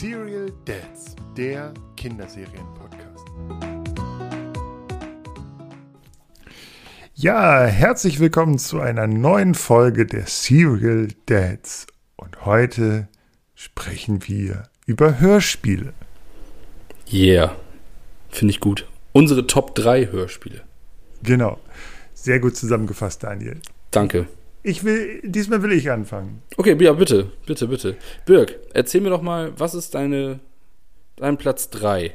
Serial Dads, der Kinderserien-Podcast. Ja, herzlich willkommen zu einer neuen Folge der Serial Dads. Und heute sprechen wir über Hörspiele. Yeah, finde ich gut. Unsere Top 3 Hörspiele. Genau. Sehr gut zusammengefasst, Daniel. Danke. Ich will, diesmal will ich anfangen. Okay, ja, bitte, bitte, bitte. Birg, erzähl mir doch mal, was ist deine, dein Platz 3? Äh,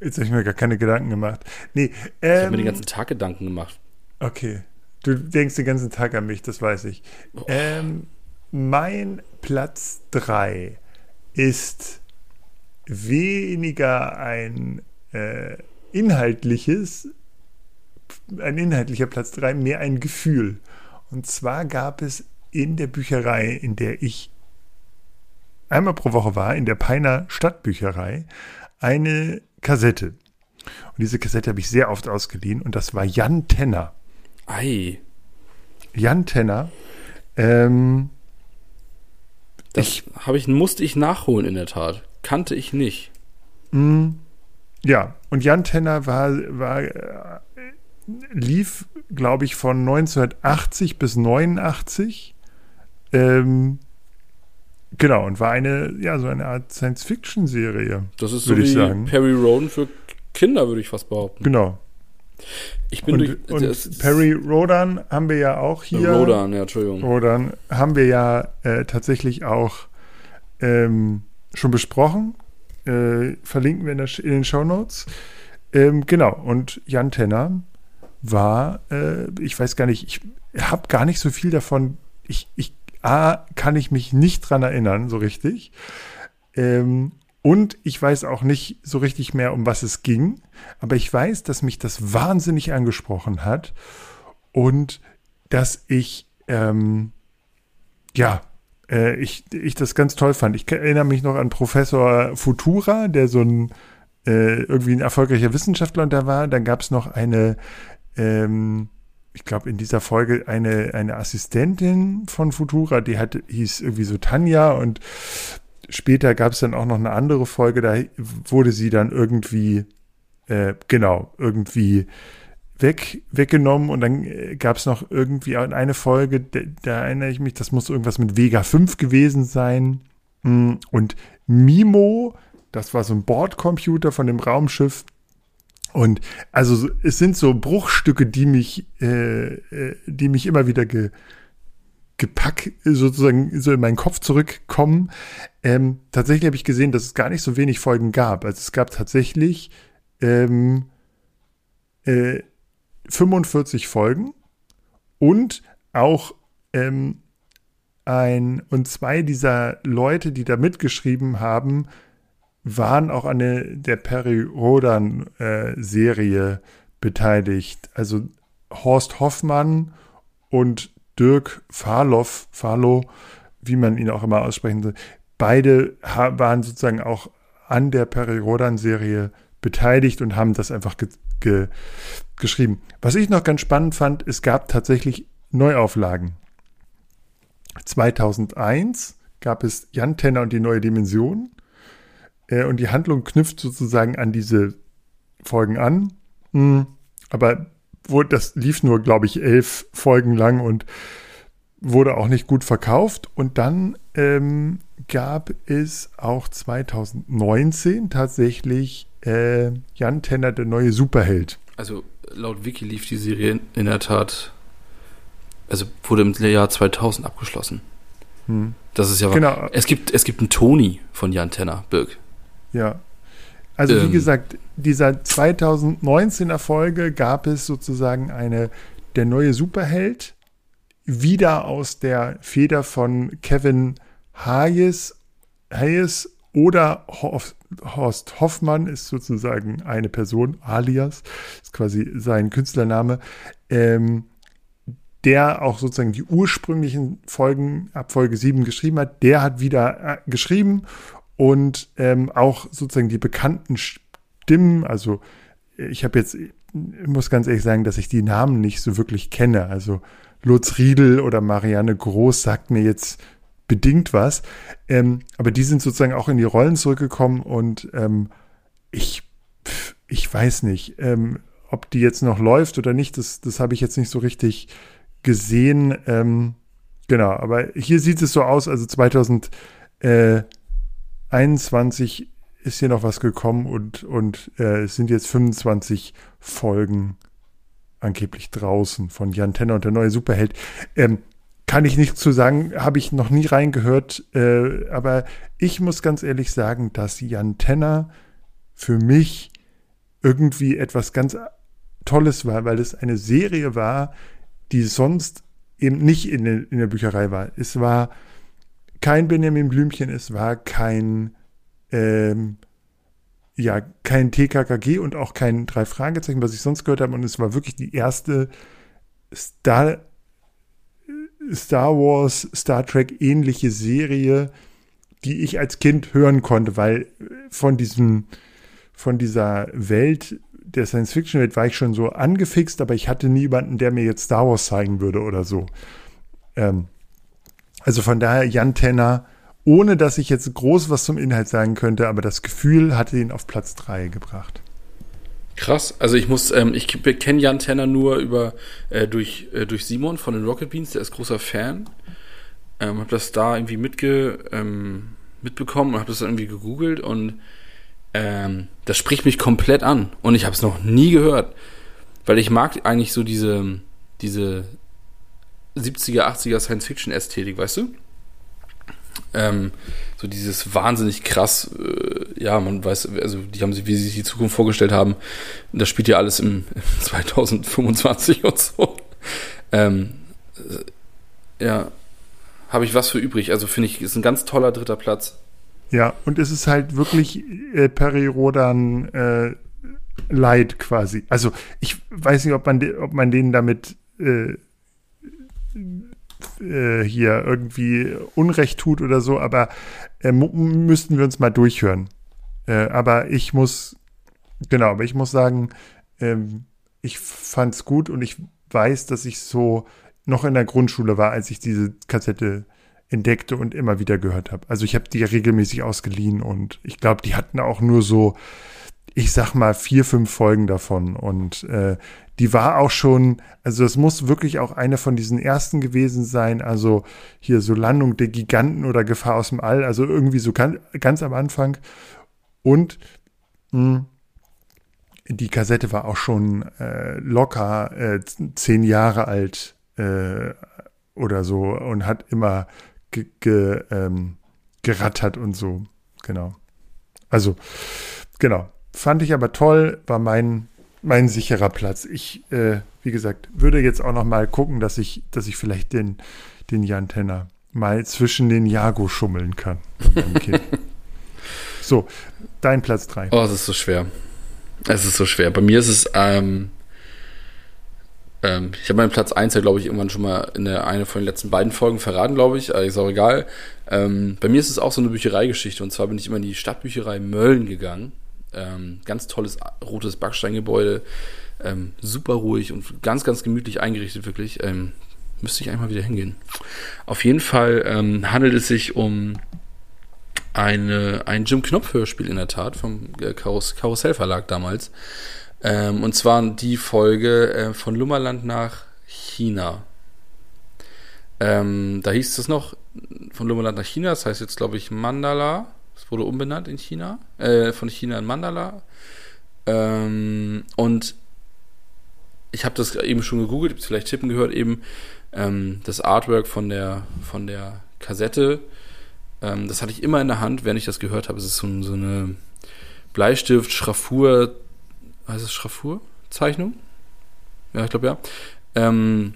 jetzt habe ich mir gar keine Gedanken gemacht. Nee, ähm, ich habe mir den ganzen Tag Gedanken gemacht. Okay. Du denkst den ganzen Tag an mich, das weiß ich. Oh. Ähm, mein Platz 3 ist weniger ein äh, inhaltliches, ein inhaltlicher Platz 3, mehr ein Gefühl. Und zwar gab es in der Bücherei, in der ich einmal pro Woche war, in der Peiner Stadtbücherei, eine Kassette. Und diese Kassette habe ich sehr oft ausgeliehen und das war Jan Tenner. Ei. Jan Tenner. Ähm, das habe ich, musste ich nachholen in der Tat. Kannte ich nicht. Mh, ja, und Jan Tenner war, war äh, lief, glaube ich, von 1980 bis 89. Ähm, genau, und war eine, ja, so eine Art Science-Fiction-Serie. Das ist so wie sagen. Perry Roden für Kinder, würde ich fast behaupten. Genau. Ich bin und, durch, und Perry Rodan haben wir ja auch hier. Rodan, ja, Entschuldigung. Rodan haben wir ja äh, tatsächlich auch ähm, schon besprochen. Äh, verlinken wir in, der, in den Show Notes. Ähm, genau, und Jan Tenner war, äh, ich weiß gar nicht, ich habe gar nicht so viel davon. Ich, ich, A, kann ich mich nicht dran erinnern, so richtig. Ähm, und ich weiß auch nicht so richtig mehr, um was es ging. Aber ich weiß, dass mich das wahnsinnig angesprochen hat und dass ich, ähm, ja, äh, ich, ich das ganz toll fand. Ich erinnere mich noch an Professor Futura, der so ein äh, irgendwie ein erfolgreicher Wissenschaftler und da war. Dann gab es noch eine ähm, ich glaube, in dieser Folge eine, eine Assistentin von Futura, die hat, hieß irgendwie so Tanja und später gab es dann auch noch eine andere Folge, da wurde sie dann irgendwie, äh, genau, irgendwie weg, weggenommen und dann äh, gab es noch irgendwie eine Folge, da, da, erinnere ich mich, das muss irgendwas mit Vega 5 gewesen sein. Mm, und Mimo, das war so ein Bordcomputer von dem Raumschiff, und also es sind so Bruchstücke, die mich, äh, äh, die mich immer wieder ge, gepackt, sozusagen so in meinen Kopf zurückkommen. Ähm, tatsächlich habe ich gesehen, dass es gar nicht so wenig Folgen gab. Also es gab tatsächlich ähm, äh, 45 Folgen und auch ähm, ein und zwei dieser Leute, die da mitgeschrieben haben, waren auch an der, der Perry Rodan-Serie äh, beteiligt. Also Horst Hoffmann und Dirk Farloff, Farlow, wie man ihn auch immer aussprechen soll, beide waren sozusagen auch an der Perry Rodan-Serie beteiligt und haben das einfach ge ge geschrieben. Was ich noch ganz spannend fand, es gab tatsächlich Neuauflagen. 2001 gab es Jan Tenner und die neue Dimension. Äh, und die Handlung knüpft sozusagen an diese Folgen an. Mhm. Aber wo, das lief nur, glaube ich, elf Folgen lang und wurde auch nicht gut verkauft. Und dann ähm, gab es auch 2019 tatsächlich äh, Jan Tenner, der neue Superheld. Also laut Wiki lief die Serie in der Tat, also wurde im Jahr 2000 abgeschlossen. Hm. Das ist ja genau. Es gibt, es gibt einen Toni von Jan Tenner, Birg. Ja. Also ähm, wie gesagt, dieser 2019er Folge gab es sozusagen eine der neue Superheld wieder aus der Feder von Kevin Hayes, Hayes oder Horst Hoffmann ist sozusagen eine Person, alias, ist quasi sein Künstlername, ähm, der auch sozusagen die ursprünglichen Folgen ab Folge 7 geschrieben hat, der hat wieder äh, geschrieben und ähm, auch sozusagen die bekannten Stimmen, also ich habe jetzt, ich muss ganz ehrlich sagen, dass ich die Namen nicht so wirklich kenne. Also Lutz Riedel oder Marianne Groß sagt mir jetzt bedingt was. Ähm, aber die sind sozusagen auch in die Rollen zurückgekommen und ähm, ich, ich weiß nicht, ähm, ob die jetzt noch läuft oder nicht, das, das habe ich jetzt nicht so richtig gesehen. Ähm, genau, aber hier sieht es so aus, also 2021 ist hier noch was gekommen und, und äh, es sind jetzt 25 Folgen angeblich draußen von Jan Tenner und der neue Superheld. Ähm, kann ich nicht zu sagen, habe ich noch nie reingehört, äh, aber ich muss ganz ehrlich sagen, dass Jan Tenner für mich irgendwie etwas ganz Tolles war, weil es eine Serie war, die sonst eben nicht in, der, in der Bücherei war. Es war kein Benjamin Blümchen, es war kein ähm, ja, kein TKKG und auch kein drei Fragezeichen, was ich sonst gehört habe. Und es war wirklich die erste Star, Star Wars, Star Trek ähnliche Serie, die ich als Kind hören konnte, weil von diesem, von dieser Welt, der Science-Fiction-Welt war ich schon so angefixt, aber ich hatte niemanden, der mir jetzt Star Wars zeigen würde oder so. Ähm, also von daher Jan Tenner, ohne dass ich jetzt groß was zum Inhalt sagen könnte, aber das Gefühl hatte ihn auf Platz 3 gebracht. Krass, also ich muss, ähm, ich kenne Jan Tenner nur über äh, durch, äh, durch Simon von den Rocket Beans, der ist großer Fan. Ähm, hab das da irgendwie mitge, ähm, mitbekommen und hab das irgendwie gegoogelt und ähm, das spricht mich komplett an und ich habe es noch nie gehört, weil ich mag eigentlich so diese diese 70er, 80er Science-Fiction-Ästhetik, weißt du? Ähm, so dieses wahnsinnig krass, äh, ja, man weiß, also die haben sich, wie sie sich die Zukunft vorgestellt haben, das spielt ja alles im, im 2025 und so. Ähm, äh, ja, habe ich was für übrig. Also finde ich, ist ein ganz toller dritter Platz. Ja, und es ist halt wirklich äh, Peri Rodan äh, Light quasi. Also ich weiß nicht, ob man, ob man denen damit äh, äh, hier irgendwie Unrecht tut oder so, aber äh, müssten wir uns mal durchhören. Äh, aber ich muss, genau, aber ich muss sagen, ähm, ich fand's gut und ich weiß, dass ich so noch in der Grundschule war, als ich diese Kassette entdeckte und immer wieder gehört habe. Also ich habe die regelmäßig ausgeliehen und ich glaube, die hatten auch nur so, ich sag mal, vier, fünf Folgen davon. Und äh, die war auch schon, also es muss wirklich auch eine von diesen ersten gewesen sein, also hier so Landung der Giganten oder Gefahr aus dem All, also irgendwie so ganz, ganz am Anfang. Und mh, hm, die Kassette war auch schon äh, locker äh, zehn Jahre alt äh, oder so und hat immer ge, ge, ähm, gerattert und so. Genau. Also, genau. Fand ich aber toll, war mein mein sicherer Platz. Ich, äh, wie gesagt, würde jetzt auch noch mal gucken, dass ich, dass ich vielleicht den, den Jan Tenner mal zwischen den Jago schummeln kann. so, dein Platz 3. Oh, es ist so schwer. Es ist so schwer. Bei mir ist es, ähm, ähm, ich habe meinen Platz 1 ja, glaube ich, irgendwann schon mal in der eine von den letzten beiden Folgen verraten, glaube ich. Also ist auch egal. Ähm, bei mir ist es auch so eine Büchereigeschichte. Und zwar bin ich immer in die Stadtbücherei Mölln gegangen. Ähm, ganz tolles rotes Backsteingebäude, ähm, super ruhig und ganz, ganz gemütlich eingerichtet, wirklich. Ähm, müsste ich einmal wieder hingehen. Auf jeden Fall ähm, handelt es sich um eine, ein Jim Knopf-Hörspiel in der Tat vom äh, Karus Karussell Verlag damals. Ähm, und zwar die Folge äh, von Lummerland nach China. Ähm, da hieß es noch von Lummerland nach China, das heißt jetzt glaube ich Mandala wurde umbenannt in China, äh, von China in Mandala. Ähm, und ich habe das eben schon gegoogelt, vielleicht Tippen gehört, eben ähm, das Artwork von der, von der Kassette. Ähm, das hatte ich immer in der Hand, während ich das gehört habe. Es ist so, so eine Bleistift, Schraffur, heißt es Schraffur? Zeichnung? Ja, ich glaube ja. Ähm,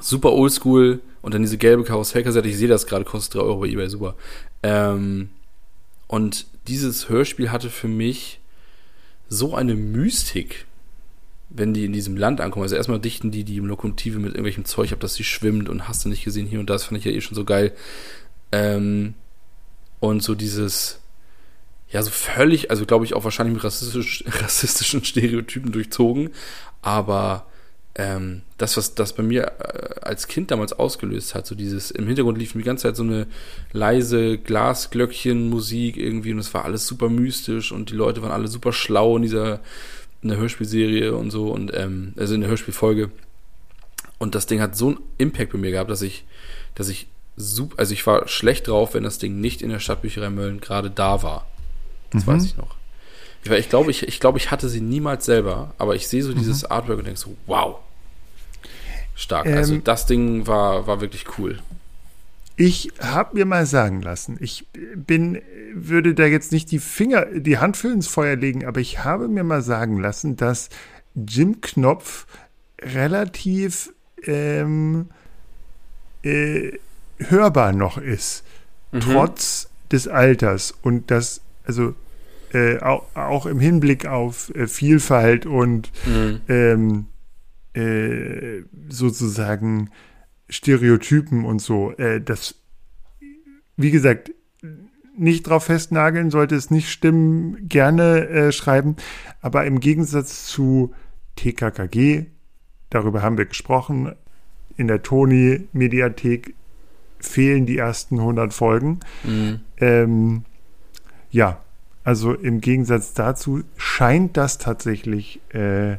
super oldschool und dann diese gelbe Karussellkassette. Ich sehe das gerade, kostet 3 Euro bei eBay, super. Ähm, und dieses Hörspiel hatte für mich so eine Mystik, wenn die in diesem Land ankommen. Also erstmal dichten die die Lokomotive mit irgendwelchem Zeug ab, dass sie schwimmt und hast du nicht gesehen hier und das fand ich ja eh schon so geil. Ähm, und so dieses, ja, so völlig, also glaube ich auch wahrscheinlich mit rassistisch, rassistischen Stereotypen durchzogen, aber ähm, das, was das bei mir äh, als Kind damals ausgelöst hat, so dieses, im Hintergrund lief die ganze Zeit so eine leise Glasglöckchen-Musik irgendwie und es war alles super mystisch und die Leute waren alle super schlau in dieser, in der Hörspielserie und so und, ähm, also in der Hörspielfolge. Und das Ding hat so einen Impact bei mir gehabt, dass ich, dass ich super, also ich war schlecht drauf, wenn das Ding nicht in der Stadtbücherei Mölln gerade da war. Das mhm. weiß ich noch. Ich, ich glaube, ich, ich, glaub, ich hatte sie niemals selber, aber ich sehe so mhm. dieses Artwork und denke so, wow. Stark. Also ähm, also das Ding war, war wirklich cool. Ich habe mir mal sagen lassen, ich bin, würde da jetzt nicht die Finger, die Hand für ins Feuer legen, aber ich habe mir mal sagen lassen, dass Jim Knopf relativ ähm, äh, hörbar noch ist, mhm. trotz des Alters und das, also äh, auch, auch, im Hinblick auf äh, Vielfalt und mhm. ähm, äh, sozusagen Stereotypen und so. Äh, das, wie gesagt, nicht drauf festnageln, sollte es nicht stimmen, gerne äh, schreiben. Aber im Gegensatz zu TKKG, darüber haben wir gesprochen, in der Toni-Mediathek fehlen die ersten 100 Folgen. Mhm. Ähm, ja, also im Gegensatz dazu scheint das tatsächlich, äh,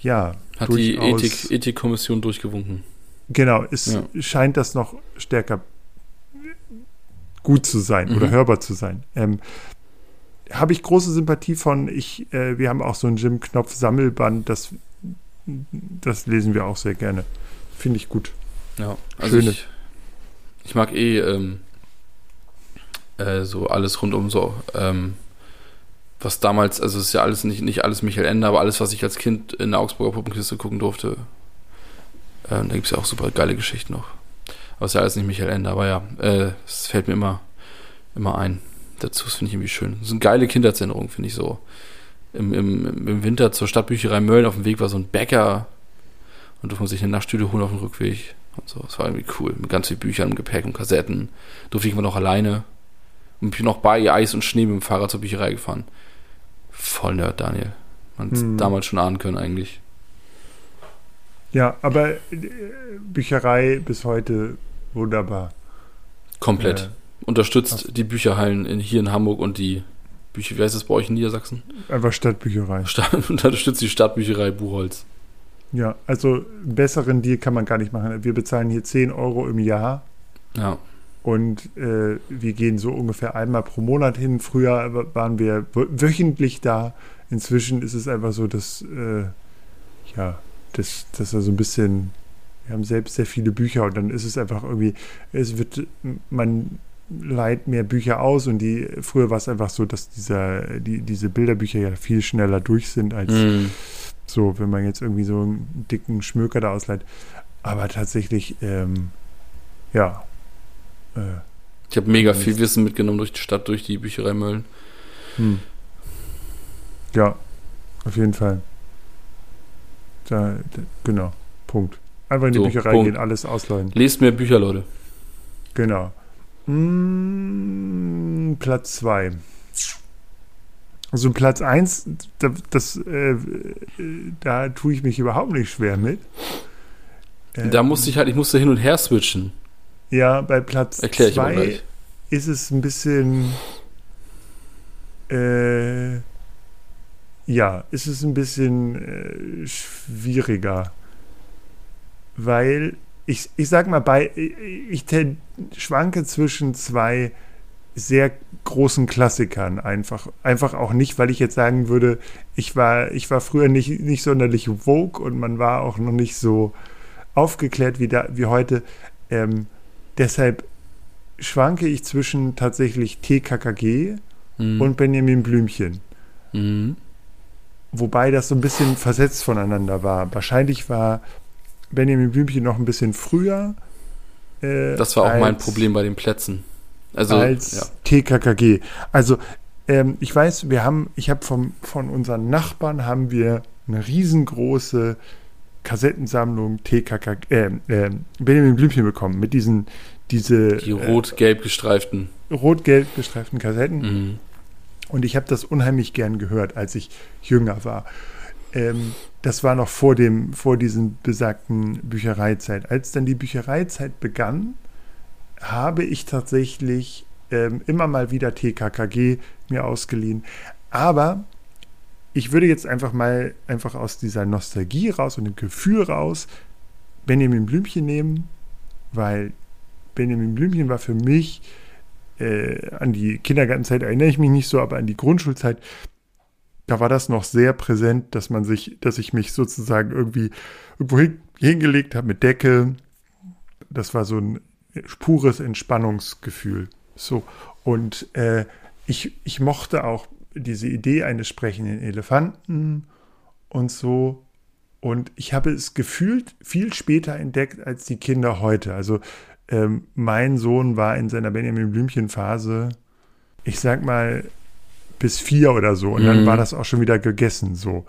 ja. Hat die Ethik, Ethikkommission durchgewunken. Genau, es ja. scheint das noch stärker gut zu sein mhm. oder hörbar zu sein. Ähm, Habe ich große Sympathie von. Ich, äh, wir haben auch so ein Jim Knopf Sammelband, das, das lesen wir auch sehr gerne. Finde ich gut. Ja, also Schöne. Ich, ich mag eh ähm, äh, so alles rund um so ähm, was damals, also es ist ja alles nicht, nicht alles Michael Ende, aber alles, was ich als Kind in der Augsburger Puppenkiste gucken durfte, äh, da gibt es ja auch super geile Geschichten noch. Aber es ist ja alles nicht Michael Ende, aber ja, äh, es fällt mir immer, immer ein. Dazu, das finde ich irgendwie schön. Das sind geile Kindheitserinnerungen, finde ich so. Im, im, Im Winter zur Stadtbücherei Mölln auf dem Weg war so ein Bäcker und durfte man sich eine Nachtstühle holen auf dem Rückweg und so. Das war irgendwie cool. Mit ganz vielen Büchern im Gepäck und Kassetten. Durfte ich immer noch alleine. Und bin noch bei Eis und Schnee mit dem Fahrrad zur Bücherei gefahren. Voll Nerd, Daniel. Man es hm. damals schon ahnen können, eigentlich. Ja, aber äh, Bücherei bis heute wunderbar. Komplett. Äh, Unterstützt ach. die Bücherhallen in, hier in Hamburg und die Bücher, wie heißt das bei euch in Niedersachsen? Einfach Stadtbücherei. Stadt, unterstützt die Stadtbücherei Buchholz. Ja, also besseren Deal kann man gar nicht machen. Wir bezahlen hier 10 Euro im Jahr. Ja. Und äh, wir gehen so ungefähr einmal pro Monat hin. Früher waren wir wöchentlich da. Inzwischen ist es einfach so, dass, äh, ja, dass, dass er so ein bisschen, wir haben selbst sehr viele Bücher und dann ist es einfach irgendwie, es wird, man leiht mehr Bücher aus und die, früher war es einfach so, dass dieser, die, diese Bilderbücher ja viel schneller durch sind als mm. so, wenn man jetzt irgendwie so einen dicken Schmöker da ausleiht. Aber tatsächlich, ähm, ja, äh, ich habe mega viel Wissen mitgenommen durch die Stadt, durch die Bücherei Mölln. Hm. Ja, auf jeden Fall. Da, da, genau, Punkt. Einfach in die so, Bücherei Punkt. gehen, alles ausleihen. Lest mehr Bücher, Leute. Genau. Hm, Platz 2. Also Platz 1, das, das äh, da tue ich mich überhaupt nicht schwer mit. da musste ich halt, ich musste hin und her switchen. Ja, bei Platz 2 ist es ein bisschen. Äh, ja, ist es ein bisschen äh, schwieriger. Weil ich, ich sag mal, bei, ich, schwanke zwischen zwei sehr großen Klassikern einfach. Einfach auch nicht, weil ich jetzt sagen würde, ich war, ich war früher nicht, nicht sonderlich vogue und man war auch noch nicht so aufgeklärt wie, da, wie heute. Ähm, Deshalb schwanke ich zwischen tatsächlich TKKG mhm. und Benjamin Blümchen. Mhm. Wobei das so ein bisschen versetzt voneinander war. Wahrscheinlich war Benjamin Blümchen noch ein bisschen früher. Äh, das war auch als, mein Problem bei den Plätzen. Also, als ja. TKKG. Also ähm, ich weiß, wir haben, ich habe von unseren Nachbarn haben wir eine riesengroße Kassettensammlung TKK, äh, äh, Benjamin Blümchen bekommen mit diesen, diese. Die äh, rot-gelb gestreiften. Rot-gelb gestreiften Kassetten. Mhm. Und ich habe das unheimlich gern gehört, als ich jünger war. ähm, das war noch vor dem, vor diesen besagten Büchereizeit. Als dann die Büchereizeit begann, habe ich tatsächlich ähm, immer mal wieder TKKG mir ausgeliehen. Aber ich würde jetzt einfach mal einfach aus dieser Nostalgie raus und dem Gefühl raus Benjamin Blümchen nehmen, weil Benjamin Blümchen war für mich äh, an die Kindergartenzeit erinnere ich mich nicht so, aber an die Grundschulzeit, da war das noch sehr präsent, dass man sich, dass ich mich sozusagen irgendwie irgendwo hin, hingelegt habe mit Decke. Das war so ein pures Entspannungsgefühl. So. Und äh, ich, ich mochte auch diese Idee eines sprechenden Elefanten und so. Und ich habe es gefühlt viel später entdeckt als die Kinder heute. Also ähm, mein Sohn war in seiner Benjamin Blümchen-Phase, ich sag mal, bis vier oder so. Und mhm. dann war das auch schon wieder gegessen. So.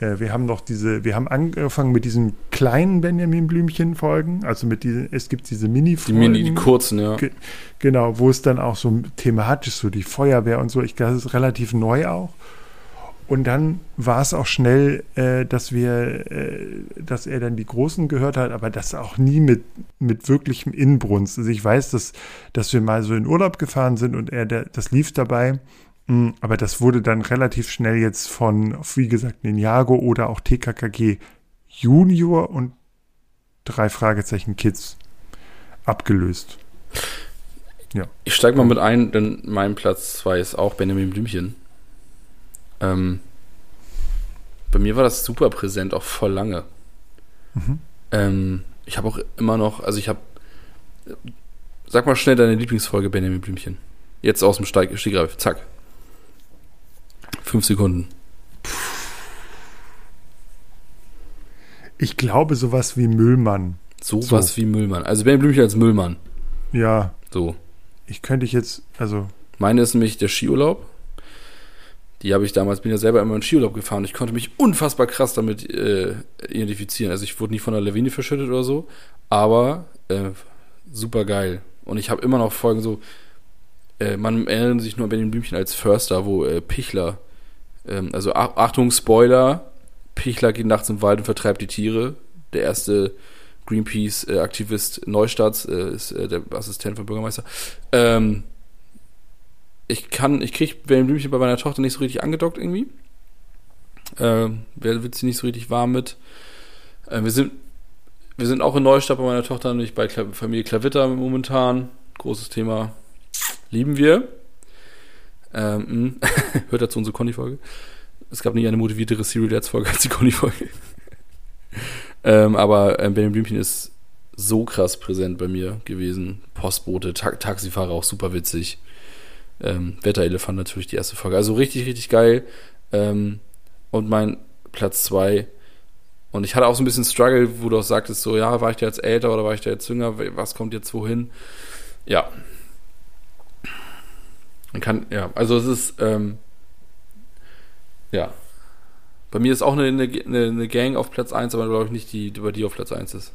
Äh, wir haben noch diese, wir haben angefangen mit diesen kleinen Benjamin Blümchen-Folgen, also mit diesen, es gibt diese Mini-Folgen. Die Mini, die kurzen, ja. Ge genau, wo es dann auch so thematisch so die Feuerwehr und so, ich glaube, das ist relativ neu auch. Und dann war es auch schnell, äh, dass wir, äh, dass er dann die Großen gehört hat, aber das auch nie mit, mit wirklichem Inbrunst. Also ich weiß, dass, dass wir mal so in Urlaub gefahren sind und er, der, das lief dabei. Mm, aber das wurde dann relativ schnell jetzt von, wie gesagt, Ninjago oder auch TKKG Junior und drei Fragezeichen Kids abgelöst. Ja. Ich steige mal mit ein, denn mein Platz 2 ist auch Benjamin Blümchen. Ähm, bei mir war das super präsent, auch voll lange. Mhm. Ähm, ich habe auch immer noch, also ich habe, sag mal schnell deine Lieblingsfolge Benjamin Blümchen. Jetzt aus dem Steig, Stegreif, zack. Fünf Sekunden. Ich glaube, sowas wie Müllmann. Sowas so. wie Müllmann. Also Benjamin Blümchen als Müllmann. Ja. So. Ich könnte ich jetzt, also. Meine ist nämlich der Skiurlaub. Die habe ich damals, bin ja selber immer in Skiurlaub gefahren. Ich konnte mich unfassbar krass damit äh, identifizieren. Also ich wurde nie von der Lawine verschüttet oder so, aber äh, super geil. Und ich habe immer noch Folgen so, äh, man erinnert sich nur an Benjamin Blümchen als Förster, wo äh, Pichler, ähm, also Achtung, Spoiler, Pichler geht nachts im Wald und vertreibt die Tiere. Der erste Greenpeace-Aktivist Neustarts äh, ist äh, der Assistent vom Bürgermeister. Ähm, ich kann, ich kriege Blümchen bei meiner Tochter nicht so richtig angedockt irgendwie. Äh, wird sie nicht so richtig warm mit. Äh, wir sind, wir sind auch in Neustadt bei meiner Tochter, nämlich bei Familie Klavitter momentan. Großes Thema. Lieben wir. Ähm, hm. hört dazu unsere Conny-Folge. Es gab nie eine motiviertere Serial Dads-Folge als die Conny-Folge. ähm, aber ähm, Benjamin Blümchen ist so krass präsent bei mir gewesen. Postbote, Ta Taxifahrer auch super witzig. Ähm, Wetterelefant natürlich die erste Folge. Also richtig, richtig geil. Ähm, und mein Platz 2. Und ich hatte auch so ein bisschen Struggle, wo du auch sagtest, so, ja, war ich da jetzt älter oder war ich da jetzt jünger? Was kommt jetzt wohin? Ja. Man kann, ja, also es ist, ähm, ja. Bei mir ist auch eine, eine, eine Gang auf Platz 1, aber glaube ich nicht die, über die auf Platz 1 ist.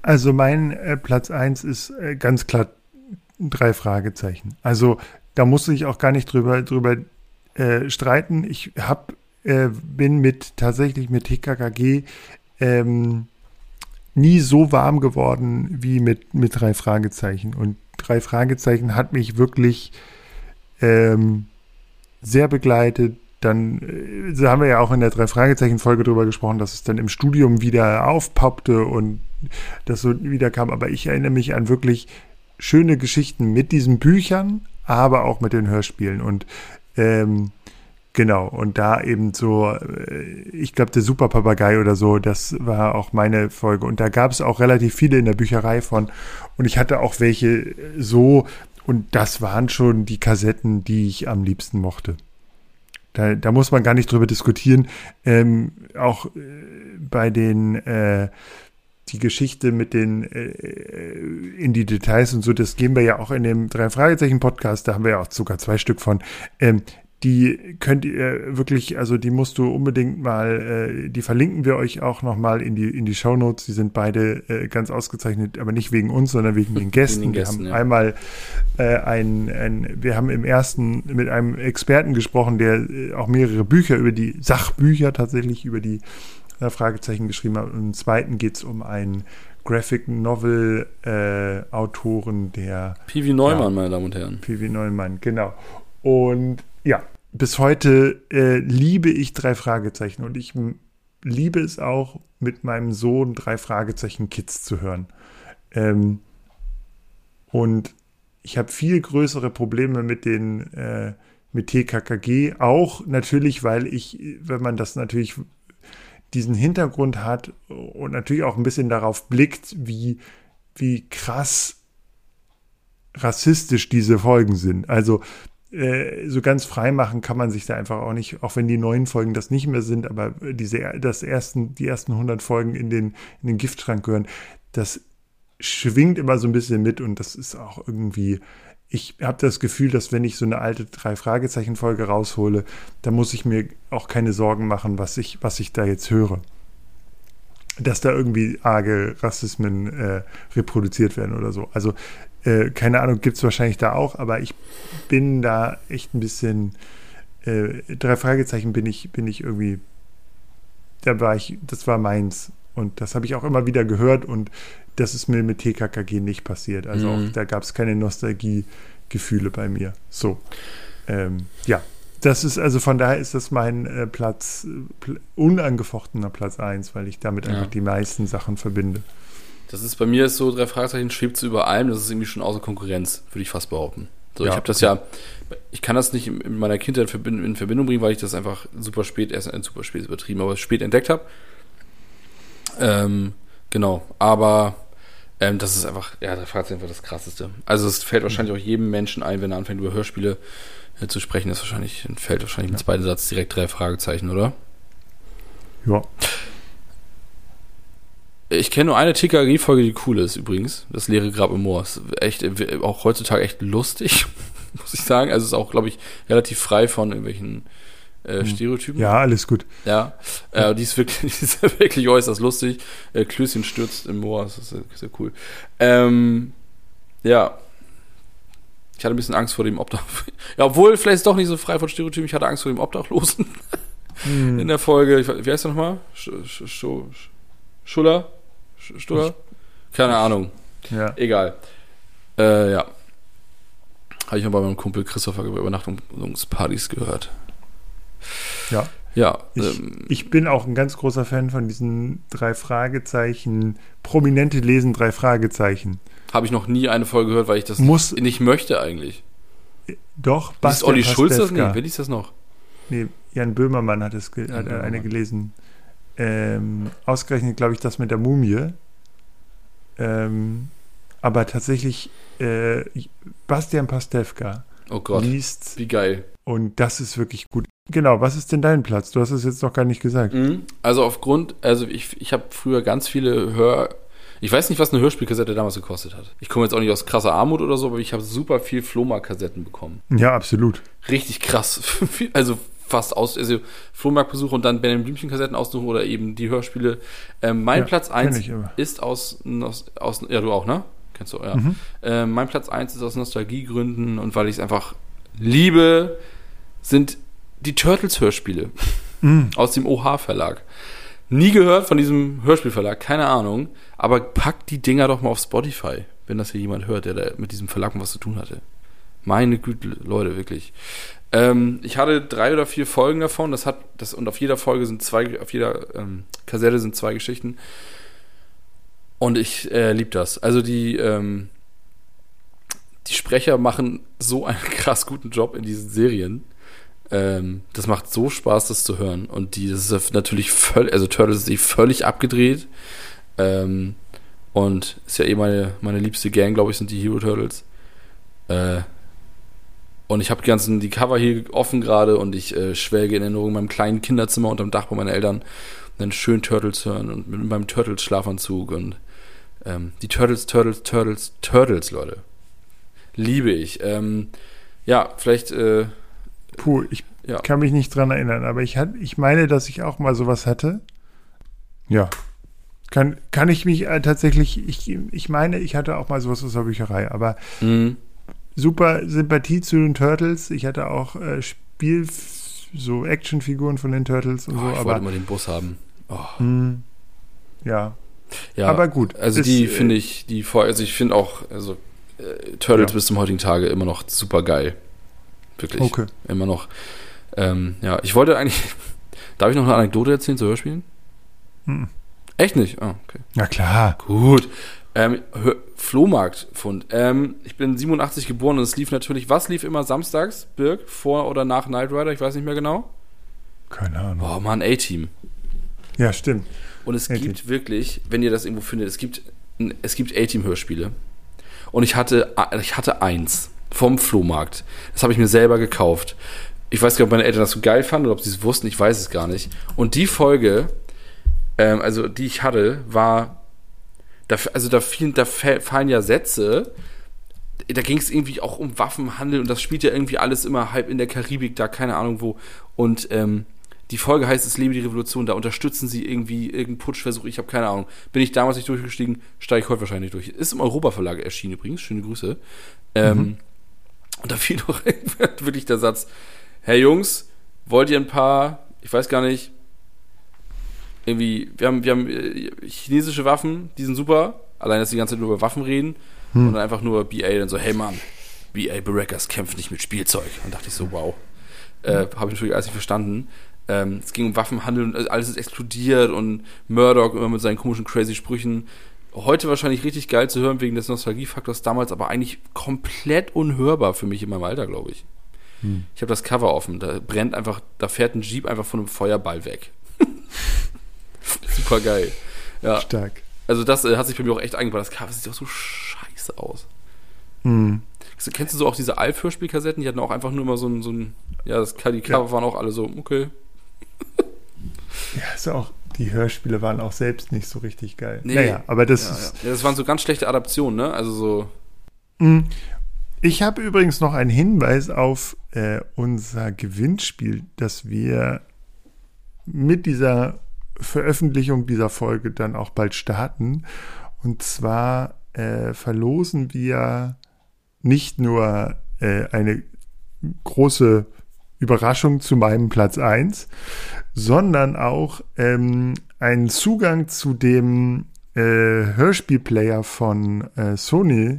Also mein äh, Platz 1 ist äh, ganz klar drei Fragezeichen. Also da muss ich auch gar nicht drüber, drüber äh, streiten. Ich hab, äh, bin mit tatsächlich mit TKKG ähm, nie so warm geworden wie mit, mit drei Fragezeichen. Und drei Fragezeichen hat mich wirklich ähm, sehr begleitet. Dann äh, haben wir ja auch in der drei Fragezeichen Folge drüber gesprochen, dass es dann im Studium wieder aufpoppte und das so wieder kam. Aber ich erinnere mich an wirklich schöne Geschichten mit diesen Büchern, aber auch mit den Hörspielen. Und ähm, genau, und da eben so, äh, ich glaube, der Super Papagei oder so, das war auch meine Folge. Und da gab es auch relativ viele in der Bücherei von. Und ich hatte auch welche so, und das waren schon die Kassetten, die ich am liebsten mochte. Da, da muss man gar nicht drüber diskutieren. Ähm, auch äh, bei den äh, die Geschichte mit den äh, in die Details und so, das gehen wir ja auch in dem drei Fragezeichen Podcast, da haben wir ja auch sogar zwei Stück von. Ähm, die könnt ihr wirklich, also die musst du unbedingt mal, äh, die verlinken wir euch auch nochmal in die, in die Shownotes. Die sind beide äh, ganz ausgezeichnet, aber nicht wegen uns, sondern wegen den Gästen. Den Gästen wir haben ja. einmal äh, ein, ein, wir haben im ersten mit einem Experten gesprochen, der äh, auch mehrere Bücher über die Sachbücher tatsächlich über die äh, Fragezeichen geschrieben hat. Und im zweiten geht es um einen Graphic Novel äh, Autoren der Pivi Neumann, ja, meine Damen und Herren. Pivi Neumann, genau. Und ja, bis heute äh, liebe ich drei Fragezeichen und ich liebe es auch, mit meinem Sohn drei Fragezeichen Kids zu hören. Ähm, und ich habe viel größere Probleme mit den äh, mit TKKG, auch natürlich, weil ich, wenn man das natürlich diesen Hintergrund hat und natürlich auch ein bisschen darauf blickt, wie, wie krass rassistisch diese Folgen sind. Also äh, so ganz frei machen kann man sich da einfach auch nicht, auch wenn die neuen Folgen das nicht mehr sind, aber diese, das ersten, die ersten 100 Folgen in den, in den Giftschrank gehören, das schwingt immer so ein bisschen mit und das ist auch irgendwie, ich habe das Gefühl, dass wenn ich so eine alte Drei-Fragezeichen-Folge raushole, dann muss ich mir auch keine Sorgen machen, was ich, was ich da jetzt höre. Dass da irgendwie arge Rassismen äh, reproduziert werden oder so. Also äh, keine Ahnung, gibt es wahrscheinlich da auch, aber ich bin da echt ein bisschen, äh, drei Fragezeichen bin ich, bin ich irgendwie, da war ich, das war meins. Und das habe ich auch immer wieder gehört und das ist mir mit TKKG nicht passiert. Also mhm. auch da gab es keine Nostalgiegefühle bei mir. So. Ähm, ja, das ist also von daher ist das mein äh, Platz, pl unangefochtener Platz 1, weil ich damit ja. einfach die meisten Sachen verbinde. Das ist bei mir so, drei Fragezeichen schwebt so über allem, das ist irgendwie schon außer Konkurrenz, würde ich fast behaupten. So, ja, ich habe das ja, ich kann das nicht in meiner Kindheit in Verbindung bringen, weil ich das einfach super spät, erst ein super spät übertrieben, aber spät entdeckt habe. Ähm, genau, aber ähm, das ist einfach, ja, drei Fragezeichen war das krasseste. Also es fällt wahrscheinlich auch jedem Menschen ein, wenn er anfängt über Hörspiele äh, zu sprechen, ist wahrscheinlich, fällt wahrscheinlich ja. mit zweiten Satz direkt drei Fragezeichen, oder? Ja. Ich kenne nur eine TKG-Folge, die cool ist übrigens. Das leere Grab im Moor. Ist echt, auch heutzutage echt lustig, muss ich sagen. Also ist auch, glaube ich, relativ frei von irgendwelchen äh, hm. Stereotypen. Ja, alles gut. Ja, äh, die, ist wirklich, die ist wirklich äußerst lustig. Äh, Klößchen stürzt im Moor, das ist sehr, cool. Ähm, ja. Ich hatte ein bisschen Angst vor dem Obdach. Ja, obwohl, vielleicht ist es doch nicht so frei von Stereotypen. Ich hatte Angst vor dem Obdachlosen. Hm. In der Folge, ich, wie heißt der nochmal? Sch, Sch, Sch, Schuller? Stuller? Keine Ahnung. Ja. Egal. Äh, ja. Habe ich mal bei meinem Kumpel Christopher über Übernachtungspartys gehört. Ja. Ja. Ich, ähm, ich, bin auch ein ganz großer Fan von diesen drei Fragezeichen. Prominente lesen drei Fragezeichen. Habe ich noch nie eine Folge gehört, weil ich das Muss, nicht möchte eigentlich. Doch, Ist Olli Schulz das? Nee, wer liest das noch? Nee, Jan Böhmermann hat, es, hat eine gelesen ähm, ausgerechnet, glaube ich, das mit der Mumie. Ähm, aber tatsächlich äh, Bastian Pastewka oh Gott, liest. Wie geil. Und das ist wirklich gut. Genau, was ist denn dein Platz? Du hast es jetzt noch gar nicht gesagt. Mhm. Also aufgrund, also ich, ich habe früher ganz viele Hör... Ich weiß nicht, was eine Hörspielkassette damals gekostet hat. Ich komme jetzt auch nicht aus krasser Armut oder so, aber ich habe super viel Floma-Kassetten bekommen. Ja, absolut. Richtig krass. also fast aus, also Flohmarktbesuch und dann Benjamin Blümchen-Kassetten aussuchen oder eben die Hörspiele. Ähm, mein ja, Platz 1 ist aus, aus, ja, du auch, ne? Kennst du, ja. Mhm. Ähm, mein Platz 1 ist aus Nostalgiegründen und weil ich es einfach liebe, sind die Turtles-Hörspiele mhm. aus dem OH-Verlag. Nie gehört von diesem Hörspielverlag, keine Ahnung, aber packt die Dinger doch mal auf Spotify, wenn das hier jemand hört, der da mit diesem Verlag was zu tun hatte. Meine Güte, Leute, wirklich. Ähm, ich hatte drei oder vier Folgen davon. Das hat das und auf jeder Folge sind zwei, auf jeder ähm, Kassette sind zwei Geschichten. Und ich äh, liebe das. Also die ähm, die Sprecher machen so einen krass guten Job in diesen Serien. Ähm, das macht so Spaß, das zu hören. Und die, das ist natürlich völlig, also Turtles ist völlig abgedreht. Ähm, und ist ja eh meine, meine liebste Gang, glaube ich, sind die Hero Turtles. Äh, und ich habe die ganzen, die Cover hier offen gerade und ich äh, schwelge in Erinnerung in meinem kleinen Kinderzimmer unterm Dach bei meinen Eltern dann schön Turtles hören und mit meinem Turtles-Schlafanzug und ähm, die Turtles, Turtles, Turtles, Turtles, Leute. Liebe ich. Ähm, ja, vielleicht. Äh, Puh, ich, Ja. kann mich nicht dran erinnern, aber ich, hat, ich meine, dass ich auch mal sowas hatte. Ja. Kann, kann ich mich äh, tatsächlich, ich, ich meine, ich hatte auch mal sowas aus der Bücherei, aber Mhm. Super Sympathie zu den Turtles. Ich hatte auch äh, Spiel, so Actionfiguren von den Turtles und Oh, so, ich aber wollte mal den Bus haben. Oh. mh, ja. Ja, Aber gut, Also ist, die äh, finde ich, die vor, also ich finde auch, also äh, Turtles Ja. bis zum heutigen Tage immer noch super geil. Wirklich. Okay. Immer noch. Ähm, ja, ich wollte eigentlich. Darf ich noch eine Anekdote erzählen zu Hörspielen? Mhm. Echt nicht? Ah, okay. Na klar. Gut. Ähm, Flohmarktfund. Ähm, ich bin 87 geboren und es lief natürlich, was lief immer samstags, Birg? Vor oder nach Knight Rider? Ich weiß nicht mehr genau. Keine Ahnung. Boah, Mann, A-Team. Ja, stimmt. Und es gibt wirklich, wenn ihr das irgendwo findet, es gibt, es gibt A-Team-Hörspiele. Und ich hatte, ich hatte eins vom Flohmarkt. Das habe ich mir selber gekauft. Ich weiß gar nicht, ob meine Eltern das so geil fanden oder ob sie es wussten, ich weiß es gar nicht. Und die Folge, ähm, also die ich hatte, war, da, also da, fielen, da fa- fallen ja Sätze, da ging es irgendwie auch um Waffenhandel und das spielt ja irgendwie alles immer halb in der Karibik, da keine Ahnung wo. Und ähm, die Folge heißt Es lebe die Revolution, da unterstützen sie irgendwie irgendeinen Putschversuch, ich habe keine Ahnung. Bin ich damals nicht durchgestiegen, steige ich heute wahrscheinlich durch. Ist im Europa-Verlag erschienen übrigens, schöne Grüße. Ähm, und da fiel doch wirklich der Satz, Herr Jungs, wollt ihr ein paar, ich weiß gar nicht, irgendwie, wir haben, wir haben äh, chinesische Waffen, die sind super, allein, dass die ganze Zeit nur über Waffen reden und dann einfach nur BA dann so, hey Mann, BA Barackers kämpft nicht mit Spielzeug. Dann dachte ich so, wow. Äh, Habe ich natürlich alles nicht verstanden. Ähm, es ging um Waffenhandel und alles ist explodiert und Murdoch immer mit seinen komischen crazy Sprüchen. Heute wahrscheinlich richtig geil zu hören wegen des Nostalgiefaktors, damals aber eigentlich komplett unhörbar für mich in meinem Alter, glaube ich. Ich habe das Cover offen, da brennt einfach, da fährt ein Jeep einfach von einem Feuerball weg. Super geil. Ja, Stark. also das äh, hat sich bei mir auch echt eingebaut. Das Cover sieht auch so scheiße aus. Hm. Kennst du so auch diese Alf-Hörspielkassetten? Die hatten auch einfach nur immer so ein, so ein ja, das, die Cover waren auch alle so, okay. Ja, ist auch, die Hörspiele waren auch selbst nicht so richtig geil. Nee. Naja, aber das Ja, ist. ja. ja, das waren so ganz schlechte Adaptionen, ne? Also so, Hm. Ich habe übrigens noch einen Hinweis auf äh, unser Gewinnspiel, das wir mit dieser Veröffentlichung dieser Folge dann auch bald starten. Und zwar äh, verlosen wir nicht nur äh, eine große Überraschung zu meinem Platz 1, sondern auch ähm, einen Zugang zu dem äh, Hörspielplayer von äh, Sony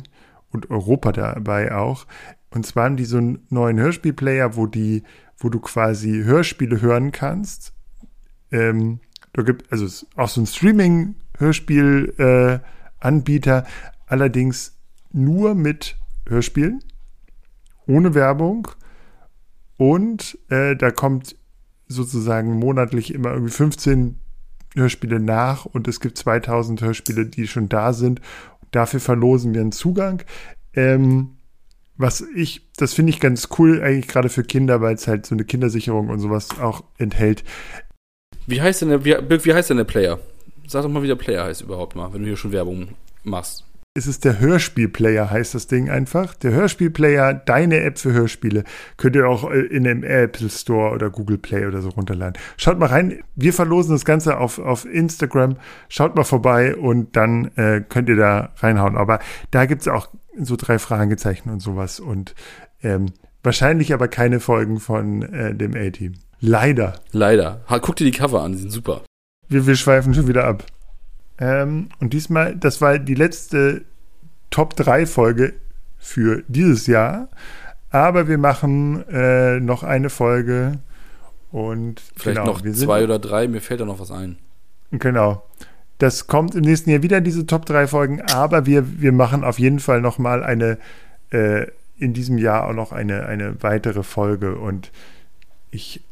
und Europa dabei auch. Und zwar haben die so einen neuen Hörspielplayer, wo die, wo du quasi Hörspiele hören kannst. Ähm, da gibt also auch so ein Streaming-Hörspiel-Anbieter, allerdings nur mit Hörspielen, ohne Werbung. Und äh, da kommt sozusagen monatlich immer irgendwie 15 Hörspiele nach und es gibt 2000 Hörspiele, die schon da sind. Dafür verlosen wir einen Zugang. Ähm, was ich, das finde ich ganz cool, eigentlich gerade für Kinder, weil es halt so eine Kindersicherung und sowas auch enthält. Wie heißt denn der, wie, wie heißt denn der Player? Sag doch mal, wie der Player heißt überhaupt mal, wenn du hier schon Werbung machst. Es ist der Hörspielplayer, heißt das Ding einfach. Der Hörspielplayer, deine App für Hörspiele, könnt ihr auch äh, in dem Apple Store oder Google Play oder so runterladen. Schaut mal rein. Wir verlosen das Ganze auf, auf Instagram. Schaut mal vorbei und dann äh, könnt ihr da reinhauen. Aber da gibt's auch so drei Fragezeichen und sowas und ähm, wahrscheinlich aber keine Folgen von äh, dem A-Team. Leider. Leider. Guck dir die Cover an, die sind super. Wir, wir schweifen schon wieder ab. Ähm, und diesmal, das war die letzte Top 3 Folge für dieses Jahr. Aber wir machen äh, noch eine Folge und Vielleicht genau, noch zwei oder drei, mir fällt da noch was ein. Genau. Das kommt im nächsten Jahr wieder, diese Top 3 Folgen, aber wir, wir machen auf jeden Fall noch mal eine, äh, in diesem Jahr auch noch eine, eine weitere Folge und ich,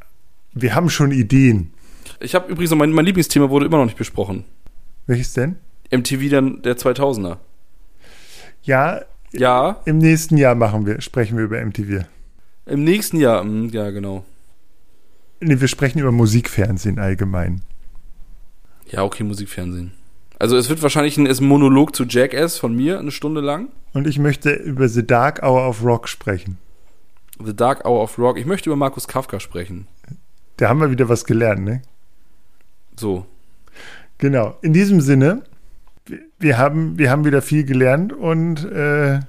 wir haben schon Ideen. Ich habe übrigens noch mein, mein Lieblingsthema wurde immer noch nicht besprochen. Welches denn? MTV dann der 2000er. Ja, Ja, im nächsten Jahr machen wir, sprechen wir über MTV. im nächsten Jahr. hm, Ja, genau. Nee, wir sprechen über Musikfernsehen allgemein. Ja, okay, Musikfernsehen. Also es wird wahrscheinlich ein, ein Monolog zu Jackass von mir, eine Stunde lang. Und ich möchte über The Dark Hour of Rock sprechen. The Dark Hour of Rock. Ich möchte über Markus Kafka sprechen. Da haben wir wieder was gelernt, ne? So. Genau. In diesem Sinne, wir- haben, wir haben wieder viel gelernt und äh,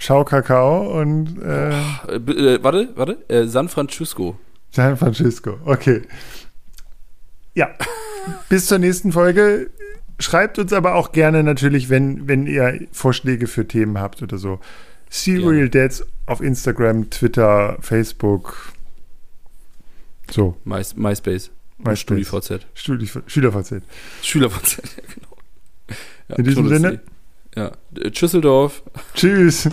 Schau Kakao und äh, b- äh, warte, warte. Äh, San Francisco. San Francisco. Okay. Ja. Bis zur nächsten Folge. Schreibt uns aber auch gerne natürlich, wenn, wenn ihr Vorschläge für Themen habt oder so. Serial Dads auf Instagram, Twitter, Facebook. So, My, MySpace. MySpace. StudiVZ. Studi SchülerVZ. SchülerVZ, ja, genau. Ja, In diesem. Sinne. Ja. Tschüsseldorf. Tschüss.